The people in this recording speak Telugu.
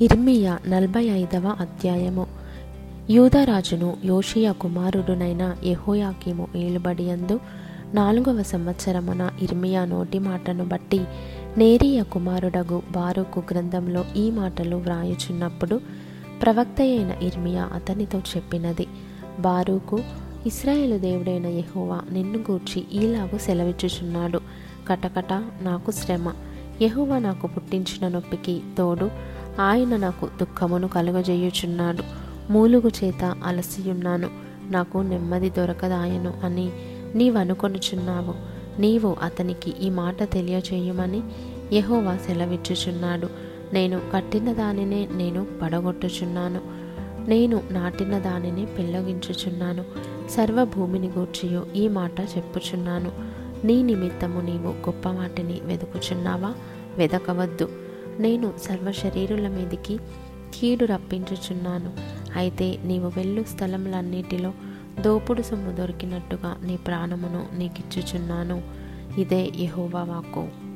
ఇర్మియా నలభై ఐదవ అధ్యాయము. యూదరాజును యోషియా కుమారుడునైన యెహోయాకీము ఏలుబడియందు నాలుగవ సంవత్సరమున ఇర్మియా నోటి మాటను బట్టి నేరియా కుమారుడగు బారుకు గ్రంథంలో ఈ మాటలు వ్రాయుచున్నప్పుడు ప్రవక్త అయిన ఇర్మియా అతనితో చెప్పినది బారూకు ఇస్రాయేలు దేవుడైన యెహోవా నిన్ను గూర్చి ఈలాగు సెలవిచ్చుచున్నాడు. కటకట నాకు శ్రమ. యెహోవా నాకు పుట్టించిన నొప్పికి తోడు ఆయన నాకు దుఃఖమును కలుగజేయుచున్నాడు. మూలుగు చేత అలసియున్నాను. నాకు నెమ్మది దొరకదాయను అని నీవనుకొనుచున్నావు. నీవు అతనికి ఈ మాట తెలియచేయమని యహోవా సెలవిచ్చుచున్నాడు. నేను కట్టిన దానినే నేను పడగొట్టుచున్నాను. నేను నాటిన దానిని పెళ్ళగించుచున్నాను. సర్వభూమిని గూర్చియు ఈ మాట చెప్పుచున్నాను. నీ నిమిత్తము నీవు గొప్ప వాటిని వెతుకుచున్నావా వెదకవద్దు. నేను సర్వ శరీరుల మీదికి కీడు రప్పించుచున్నాను. అయితే నీవు వెళ్ళు స్థలములన్నిటిలో దోపుడు సొమ్ము దొరికినట్టుగా నీ ప్రాణమును నీకిచ్చుచున్నాను. ఇదే యెహోవా వాక్కు.